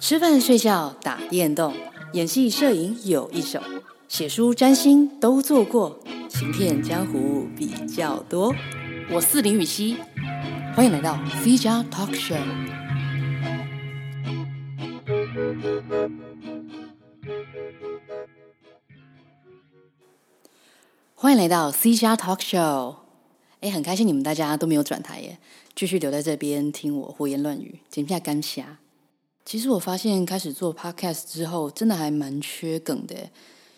吃饭、睡觉、打电动、演戏、摄影有一手，写书、占星都做过，行骗江湖比较多。我是林予晞，欢迎来到 C 加 Talk Show。欢迎来到 C 加 Talk Show。哎，很开心你们大家都没有转台耶，继续留在这边听我胡言乱语，真的感谢。其实我发现开始做 podcast 之后，真的还蛮缺梗的。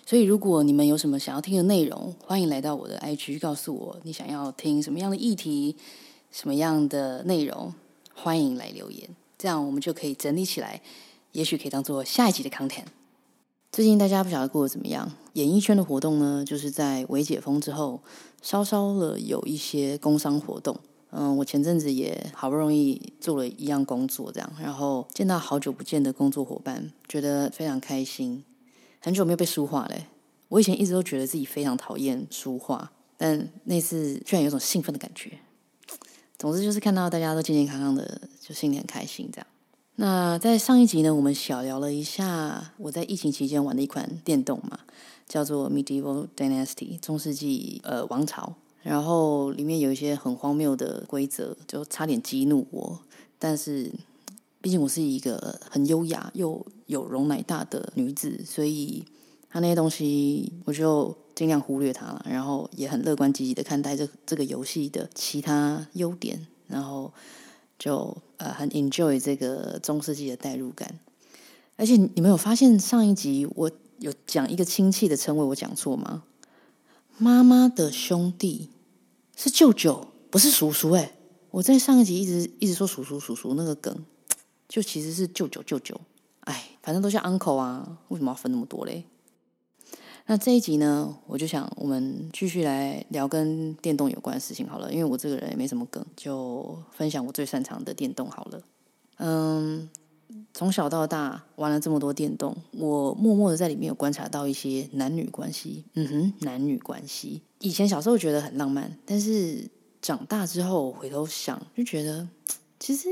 所以如果你们有什么想要听的内容，欢迎来到我的 IG 告诉我你想要听什么样的议题、什么样的内容，欢迎来留言，这样我们就可以整理起来，也许可以当做下一集的 content。最近大家不晓得过得怎么样？演艺圈的活动呢，就是在微解封之后，稍稍的有一些工商活动。嗯，我前阵子也好不容易做了一样工作，这样，然后见到好久不见的工作伙伴，觉得非常开心。很久没有被书画嘞，我以前一直都觉得自己非常讨厌书画，但那次居然有种兴奋的感觉。总之就是看到大家都健健康康的，就心里很开心。这样，那在上一集呢，我们小聊了一下我在疫情期间玩的一款电动嘛，叫做 Medieval Dynasty 中世纪呃王朝。然后里面有一些很荒谬的规则，就差点激怒我。但是，毕竟我是一个很优雅又有容乃大的女子，所以他那些东西我就尽量忽略它了。然后也很乐观积极的看待这这个游戏的其他优点，然后就呃很 enjoy 这个中世纪的代入感。而且你们有发现上一集我有讲一个亲戚的称谓，我讲错吗？妈妈的兄弟是舅舅，不是叔叔哎！我在上一集一直一直说叔叔叔叔那个梗，就其实是舅舅舅舅。哎，反正都叫 uncle 啊，为什么要分那么多嘞？那这一集呢，我就想我们继续来聊跟电动有关的事情好了，因为我这个人也没什么梗，就分享我最擅长的电动好了。嗯。从小到大玩了这么多电动，我默默的在里面有观察到一些男女关系。嗯哼，男女关系，以前小时候觉得很浪漫，但是长大之后回头想，就觉得其实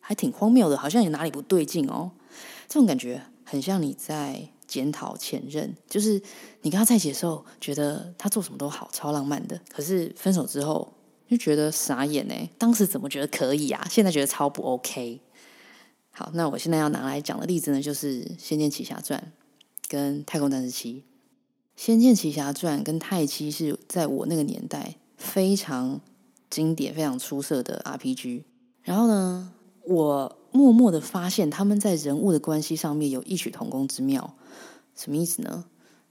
还挺荒谬的，好像有哪里不对劲哦。这种感觉很像你在检讨前任，就是你跟他在一起的时候，觉得他做什么都好，超浪漫的，可是分手之后就觉得傻眼呢。当时怎么觉得可以啊？现在觉得超不 OK。好，那我现在要拿来讲的例子呢，就是《仙剑奇侠传》跟《太空战士七》。《仙剑奇侠传》跟《太七》是在我那个年代非常经典、非常出色的 RPG。然后呢，我默默的发现他们在人物的关系上面有异曲同工之妙。什么意思呢？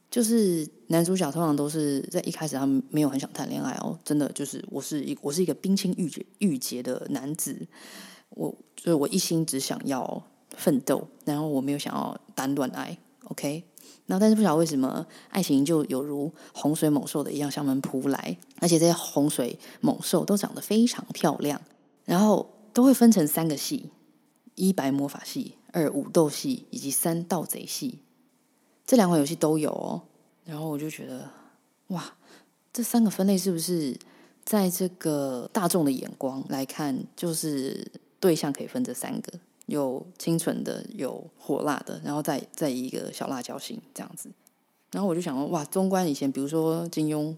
就是男主角通常都是在一开始他们没有很想谈恋爱哦，真的就是我是一我是一个冰清玉洁玉洁的男子。我所以，我一心只想要奋斗，然后我没有想要单恋爱，OK。然后，但是不晓得为什么，爱情就有如洪水猛兽的一样向门扑来，而且这些洪水猛兽都长得非常漂亮，然后都会分成三个系：一白魔法系、二武斗系以及三盗贼系。这两款游戏都有哦。然后我就觉得，哇，这三个分类是不是在这个大众的眼光来看，就是？对象可以分这三个，有清纯的，有火辣的，然后再再一个小辣椒型这样子。然后我就想说，哇，纵观以前，比如说金庸，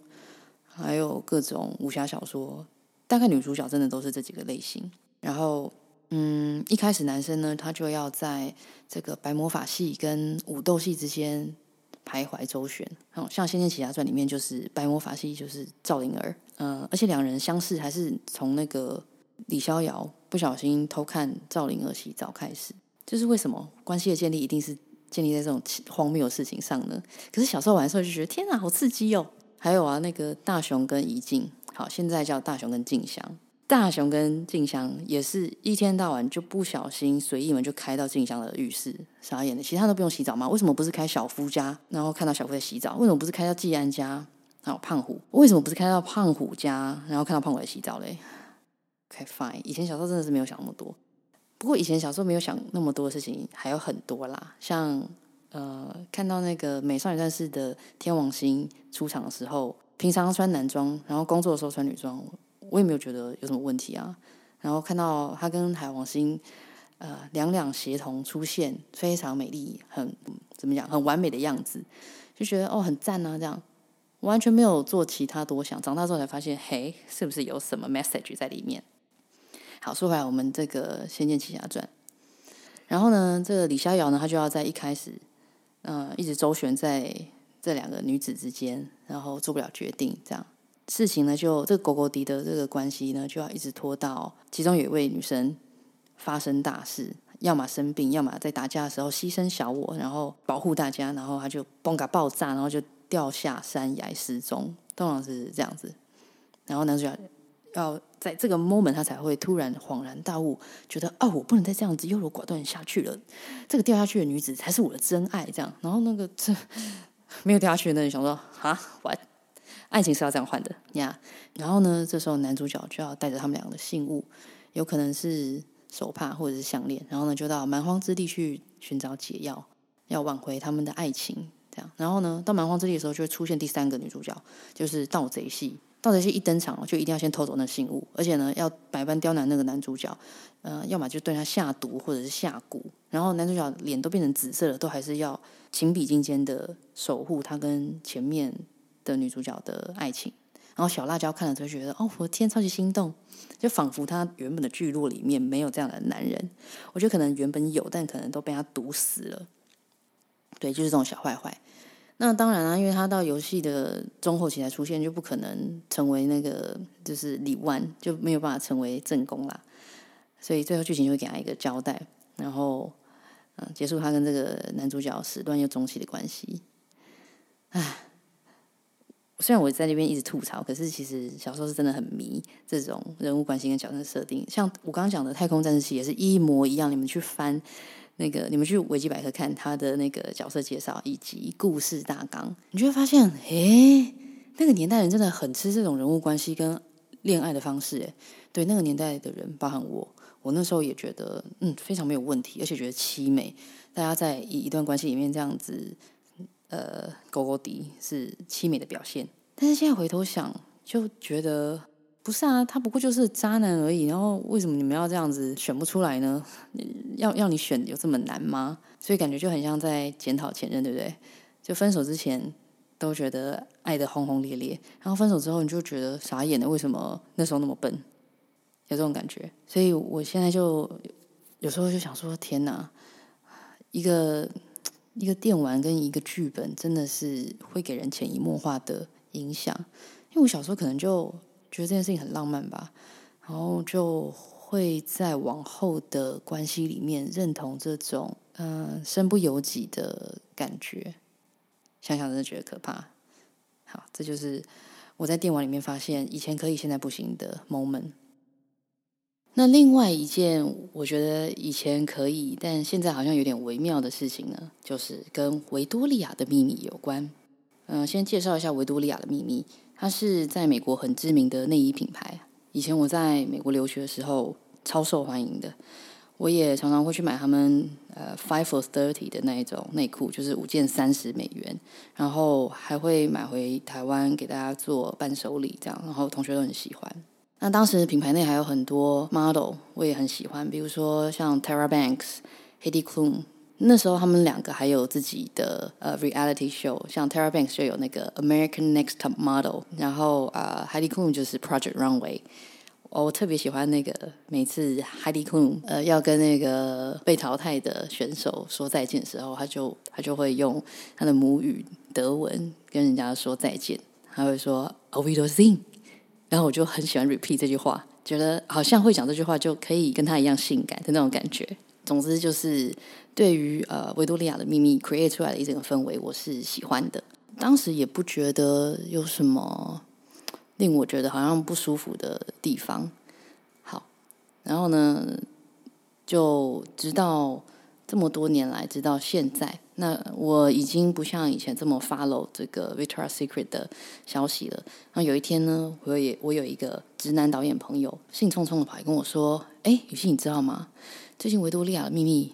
还有各种武侠小说，大概女主角真的都是这几个类型。然后，嗯，一开始男生呢，他就要在这个白魔法系跟武斗系之间徘徊周旋。像《仙剑奇侠传》里面就是白魔法系就是赵灵儿，嗯，而且两人相识还是从那个。李逍遥不小心偷看赵灵儿洗澡开始，就是为什么关系的建立一定是建立在这种荒谬的事情上呢？可是小时候玩的时候就觉得天哪，好刺激哦！还有啊，那个大雄跟怡静，好，现在叫大雄跟静香。大雄跟静香也是一天到晚就不小心随意门就开到静香的浴室，傻眼的。其他都不用洗澡吗？为什么不是开小夫家，然后看到小夫在洗澡？为什么不是开到季安家，然后胖虎？为什么不是开到胖虎家，然后看到胖虎在洗澡嘞 OK，fine。以前小时候真的是没有想那么多，不过以前小时候没有想那么多的事情还有很多啦，像呃看到那个美少女战士的天王星出场的时候，平常穿男装，然后工作的时候穿女装，我也没有觉得有什么问题啊。然后看到他跟海王星呃两两协同出现，非常美丽，很怎么讲，很完美的样子，就觉得哦很赞啊，这样完全没有做其他多想。长大之后才发现，嘿，是不是有什么 message 在里面？好，说回来，我们这个《仙剑奇侠传》，然后呢，这个李逍遥呢，他就要在一开始，呃，一直周旋在这两个女子之间，然后做不了决定，这样事情呢，就这个狗狗迪的这个关系呢，就要一直拖到其中有一位女生发生大事，要么生病，要么在打架的时候牺牲小我，然后保护大家，然后他就嘣嘎爆炸，然后就掉下山崖失踪，通常是这样子，然后男主角。要在这个 moment，他才会突然恍然大悟，觉得哦，我不能再这样子优柔寡断下去了。这个掉下去的女子才是我的真爱，这样。然后那个这 没有掉下去的那人想说啊我爱情是要这样换的呀。然后呢，这时候男主角就要带着他们两个的信物，有可能是手帕或者是项链，然后呢，就到蛮荒之地去寻找解药，要挽回他们的爱情。这样，然后呢，到蛮荒之地的时候，就会出现第三个女主角，就是盗贼系。盗贼是一登场，就一定要先偷走那信物，而且呢，要百般刁难那个男主角，呃，要么就对他下毒，或者是下蛊，然后男主角脸都变成紫色了，都还是要情比金坚的守护他跟前面的女主角的爱情。然后小辣椒看了就会觉得，哦，我的天，超级心动，就仿佛他原本的聚落里面没有这样的男人。我觉得可能原本有，但可能都被他毒死了。对，就是这种小坏坏。那当然啦、因为他到游戏的中后期才出现，就不可能成为那个就是李万，就没有办法成为正宫啦。所以最后剧情就会给他一个交代，然后嗯，结束他跟这个男主角始乱又终弃的关系。唉，虽然我在那边一直吐槽，可是其实小时候是真的很迷这种人物关系跟角色设定。像我刚刚讲的《太空战士七》也是一模一样，你们去翻。那个，你们去维基百科看他的那个角色介绍以及故事大纲，你就会发现，诶，那个年代人真的很吃这种人物关系跟恋爱的方式，诶，对，那个年代的人，包含我，我那时候也觉得，嗯，非常没有问题，而且觉得凄美。大家在一一段关系里面这样子，呃，勾勾敌是凄美的表现。但是现在回头想，就觉得。不是啊，他不过就是渣男而已。然后为什么你们要这样子选不出来呢？要要你选有这么难吗？所以感觉就很像在检讨前任，对不对？就分手之前都觉得爱得轰轰烈烈，然后分手之后你就觉得傻眼了，为什么那时候那么笨？有这种感觉。所以我现在就有时候就想说：天哪，一个一个电玩跟一个剧本真的是会给人潜移默化的影响。因为我小时候可能就。觉得这件事情很浪漫吧，然后就会在往后的关系里面认同这种嗯、身不由己的感觉，想想真的觉得可怕。好，这就是我在电玩里面发现以前可以现在不行的 moment。那另外一件我觉得以前可以，但现在好像有点微妙的事情呢，就是跟维多利亚的秘密有关。嗯、先介绍一下维多利亚的秘密。它是在美国很知名的内衣品牌。以前我在美国留学的时候，超受欢迎的。我也常常会去买他们呃 five for thirty 的那一种内裤，就是五件三十美元。然后还会买回台湾给大家做伴手礼，这样。然后同学都很喜欢。那当时品牌内还有很多 model，我也很喜欢，比如说像 Tara Banks、Heidi Klum。那时候他们两个还有自己的呃 reality show，像 Tara Banks 就有那个 American Next Top Model，然后啊、呃、Heidi Klum 就是 Project Runway。我特别喜欢那个每次 Heidi Klum 呃要跟那个被淘汰的选手说再见的时候，他就他就会用他的母语德文跟人家说再见，他会说 Auf Wiedersehen，然后我就很喜欢 repeat 这句话，觉得好像会讲这句话就可以跟他一样性感的那种感觉。总之就是。对于呃维多利亚的秘密 create 出来的一整个氛围，我是喜欢的。当时也不觉得有什么令我觉得好像不舒服的地方。好，然后呢，就直到这么多年来，直到现在，那我已经不像以前这么 follow 这个 Victoria Secret 的消息了。然后有一天呢，我也我有一个直男导演朋友，兴冲冲的跑来跟我说：“哎，雨欣，你知道吗？最近维多利亚的秘密。”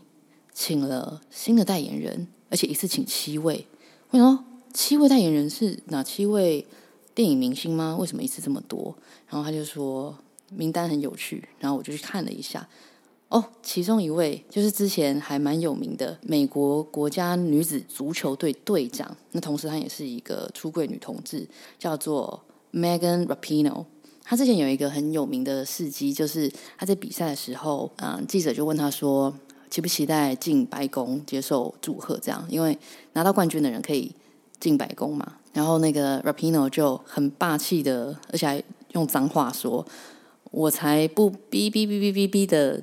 请了新的代言人，而且一次请七位。为什么七位代言人是哪七位电影明星吗？为什么一次这么多？然后他就说名单很有趣，然后我就去看了一下。哦，其中一位就是之前还蛮有名的美国国家女子足球队队长，那同时她也是一个出柜女同志，叫做 Megan Rapino。他之前有一个很有名的事迹，就是他在比赛的时候，嗯，记者就问他说，期不期待进白宫接受祝贺？这样，因为拿到冠军的人可以进白宫嘛。然后那个 Rapino 就很霸气的，而且还用脏话说：“我才不哔哔哔哔哔哔的。”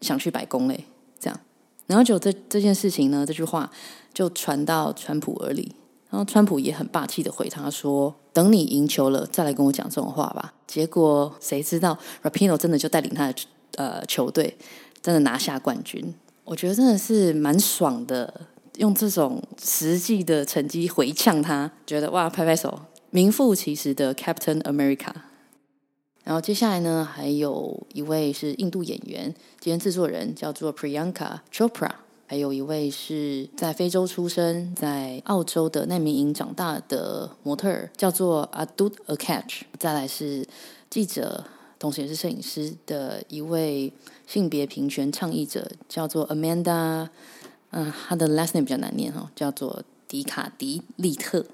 想去白宫嘞，这样，然后就这这件事情呢，这句话就传到川普耳里，然后川普也很霸气的回他说：“等你赢球了，再来跟我讲这种话吧。”结果谁知道 Rapino 真的就带领他的呃球队真的拿下冠军，我觉得真的是蛮爽的，用这种实际的成绩回呛他，觉得哇，拍拍手，名副其实的 Captain America。然后接下来呢，还有一位是印度演员兼制作人，叫做 Priyanka Chopra。还有一位是在非洲出生，在澳洲的难民营长大的模特儿，叫做 Adut Akach。再来是记者，同时也是摄影师的一位性别平权倡议者，叫做 Amanda。嗯，他的 last name 比较难念哈，叫做迪卡迪利特。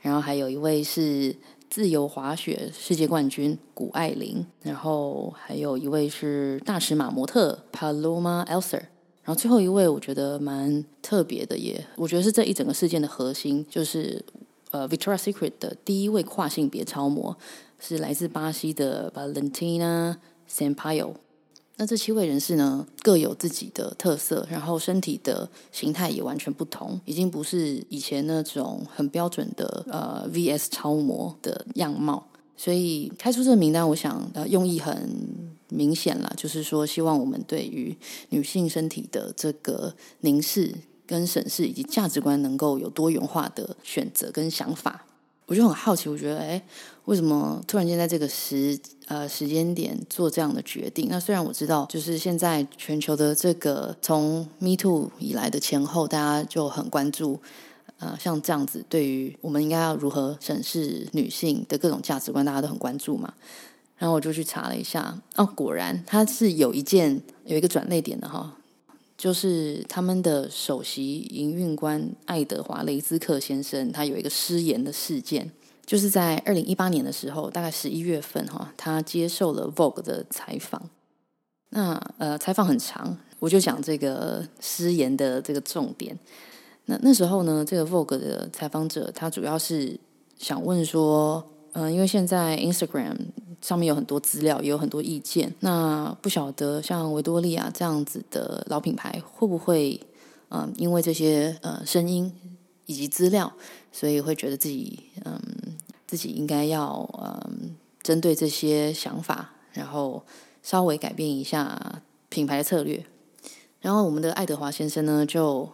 然后还有一位是。自由滑雪世界冠军谷爱凌，然后还有一位是大尺码模特 Paloma Elser，然后最后一位我觉得蛮特别的耶，我觉得是这一整个事件的核心，就是呃 Victoria's Secret 的第一位跨性别超模是来自巴西的 Valentina Sampaio。那这七位人士呢，各有自己的特色，然后身体的形态也完全不同，已经不是以前那种很标准的呃 VS 超模的样貌。所以开出这个名单，我想呃用意很明显了，就是说希望我们对于女性身体的这个凝视跟审视，以及价值观能够有多元化的选择跟想法。我就很好奇，我觉得，哎，为什么突然间在这个时呃时间点做这样的决定？那虽然我知道，就是现在全球的这个从 Me Too 以来的前后，大家就很关注，呃，像这样子，对于我们应该要如何审视女性的各种价值观，大家都很关注嘛。然后我就去查了一下，哦，果然它是有一件有一个转捩点的哈。就是他们的首席营运官爱德华雷兹克先生，他有一个失言的事件，就是在二零一八年的时候，大概十一月份哈，他接受了 Vogue 的采访。那呃，采访很长，我就讲这个失言的这个重点。那那时候呢，这个 Vogue 的采访者他主要是想问说，嗯、因为现在 Instagram。上面有很多资料，也有很多意见。那不晓得像维多利亚这样子的老品牌，会不会嗯，因为这些呃声音以及资料，所以会觉得自己嗯，自己应该要嗯，针对这些想法，然后稍微改变一下品牌的策略。然后我们的爱德华先生呢，就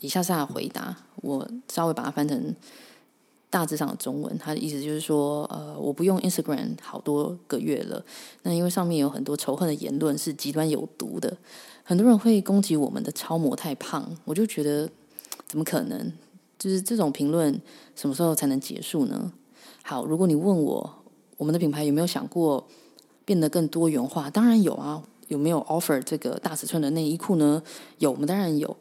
以下下回答，我稍微把它翻成。大致上的中文，他的意思就是说，呃，我不用 Instagram 好多个月了。那因为上面有很多仇恨的言论，是极端有毒的。很多人会攻击我们的超模太胖，我就觉得怎么可能？就是这种评论什么时候才能结束呢？好，如果你问我，我们的品牌有没有想过变得更多元化？当然有啊。有没有 offer 这个大尺寸的内衣裤呢？有，我们当然有。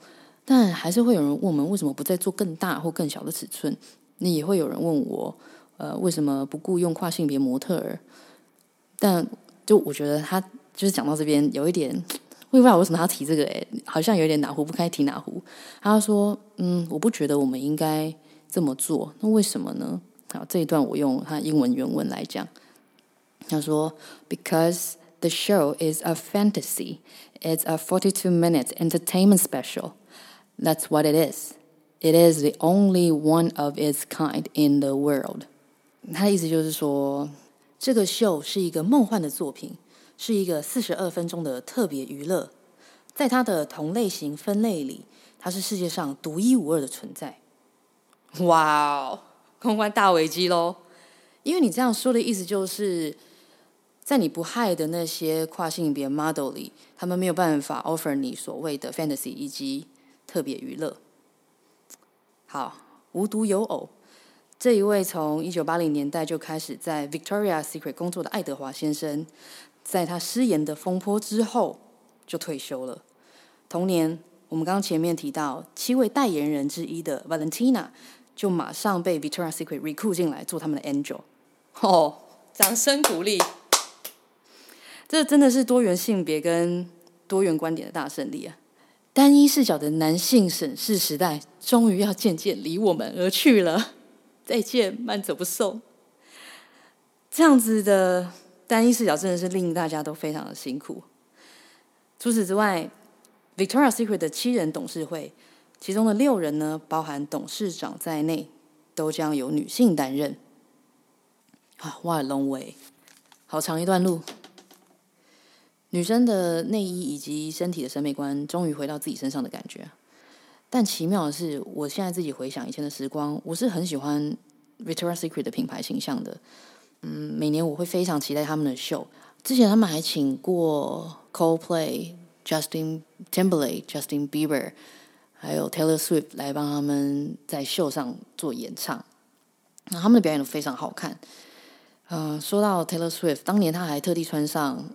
但还是会有人问我们，为什么不再做更大或更小的尺寸？那也会有人问我，呃，为什么不雇用跨性别模特儿？但就我觉得他就是讲到这边有一点，我也不知道为什么他提这个，诶，好像有点哪壶不开提哪壶。他说，嗯，我不觉得我们应该这么做，那为什么呢？好，这一段我用他英文原文来讲，他说，Because the show is a fantasy, it's a forty-two minute entertainment special. That's what it is. It is the only one of its kind in the world。他的意思就是说，这个秀是一个梦幻的作品，是一个四十二分钟的特别娱乐。在它的同类型分类里，它是世界上独一无二的存在。哇哦，公关大危机喽！因为你这样说的意思就是，在你不害的那些跨性别 model 里，他们没有办法 offer 你所谓的 fantasy 以及特别娱乐。好，无独有偶，这一位从一九八零年代就开始在 Victoria Secret 工作的爱德华先生，在他失言的风波之后，就退休了。同年，我们刚刚前面提到七位代言人之一的 Valentina 就马上被 Victoria's Secret recruit 进来做他们的 angel。哦，掌声鼓励！这真的是多元性别跟多元观点的大胜利啊！单一视角的男性审视时代，终于要渐渐离我们而去了。再见，慢走不送。这样子的单一视角真的是令大家都非常的辛苦。除此之外，Victoria Secret 的七人董事会，其中的六人呢，包含董事长在内，都将由女性担任。啊哇龙尾好长一段路。女生的内衣以及身体的审美观，终于回到自己身上的感觉。但奇妙的是，我现在自己回想以前的时光，我是很喜欢 Victoria Secret 的品牌形象的。嗯，每年我会非常期待他们的秀。之前他们还请过 Coldplay、Justin Timberlake、Justin Bieber，还有 Taylor Swift 来帮他们在秀上做演唱。那他们的表演都非常好看。嗯、说到 Taylor Swift，当年他还特地穿上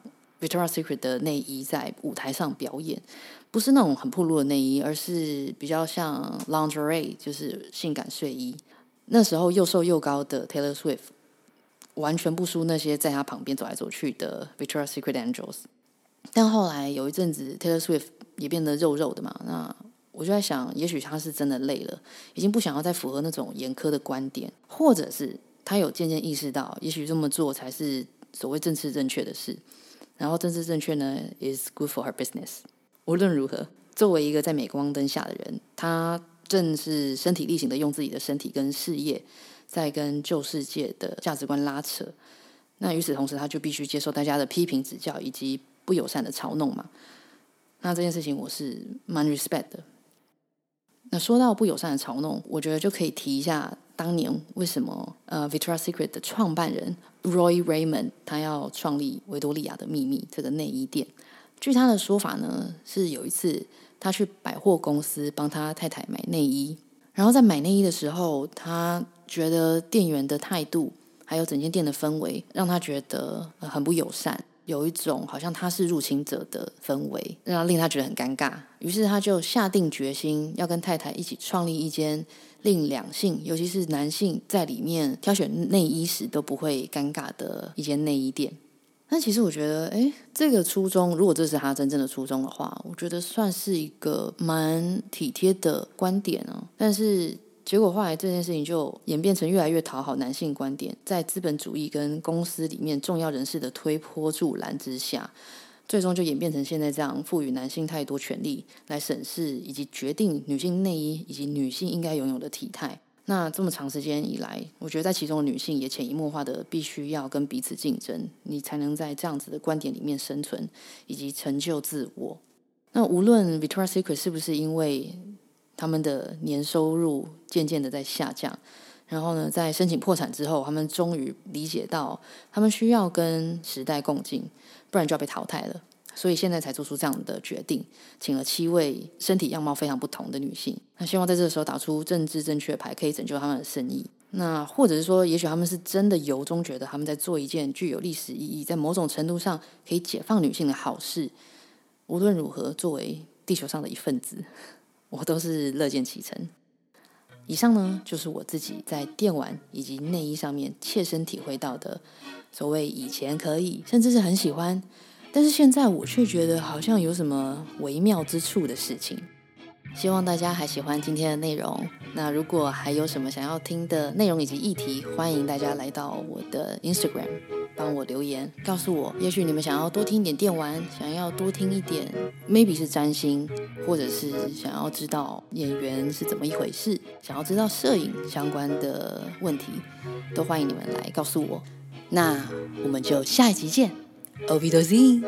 Victoria Secret 的内衣在舞台上表演，不是那种很暴露的内衣，而是比较像 lingerie，就是性感睡衣。那时候又瘦又高的 Taylor Swift。完全不输那些在他旁边走来走去的 Victoria's Secret Angels，但后来有一阵子 Taylor Swift 也变得肉肉的嘛，那我就在想，也许他是真的累了，已经不想要再符合那种严苛的观点，或者是他有渐渐意识到，也许这么做才是所谓政治正确的事。然后政治正确呢，is good for her business。无论如何，作为一个在镁光灯下的人，他正是身体力行的用自己的身体跟事业。在跟旧世界的价值观拉扯，那与此同时，他就必须接受大家的批评指教以及不友善的嘲弄嘛。那这件事情我是蛮 respect 的。那说到不友善的嘲弄，我觉得就可以提一下当年为什么呃 Victoria's Secret 的创办人 Roy Raymond 他要创立维多利亚的秘密这个内衣店。据他的说法呢，是有一次他去百货公司帮他太太买内衣，然后在买内衣的时候，他觉得店员的态度，还有整间店的氛围，让他觉得很不友善，有一种好像他是入侵者的氛围，让令他觉得很尴尬。于是他就下定决心，要跟太太一起创立一间令两性，尤其是男性在里面挑选内衣时都不会尴尬的一间内衣店。但其实我觉得，诶，这个初衷，如果这是他真正的初衷的话，我觉得算是一个蛮体贴的观点哦。但是。结果后来这件事情就演变成越来越讨好男性观点，在资本主义跟公司里面重要人士的推波助澜之下，最终就演变成现在这样，赋予男性太多权利来审视以及决定女性内衣以及女性应该拥有的体态。那这么长时间以来，我觉得在其中的女性也潜移默化的必须要跟彼此竞争，你才能在这样子的观点里面生存以及成就自我。那无论 Victoria's Secret 是不是因为他们的年收入渐渐的在下降，然后呢，在申请破产之后，他们终于理解到，他们需要跟时代共进，不然就要被淘汰了。所以现在才做出这样的决定，请了七位身体样貌非常不同的女性，那希望在这个时候打出政治正确牌，可以拯救他们的生意。那或者是说，也许他们是真的由衷觉得他们在做一件具有历史意义，在某种程度上可以解放女性的好事。无论如何，作为地球上的一份子。我都是乐见其成。以上呢，就是我自己在电玩以及内衣上面切身体会到的所谓以前可以，甚至是很喜欢，但是现在我却觉得好像有什么微妙之处的事情。希望大家还喜欢今天的内容。那如果还有什么想要听的内容以及议题，欢迎大家来到我的 Instagram，帮我留言，告诉我。也许你们想要多听一点电玩，想要多听一点，maybe 是占星，或者是想要知道演员是怎么一回事，想要知道摄影相关的问题，都欢迎你们来告诉我。那我们就下一集见，Auf Wiedersehen。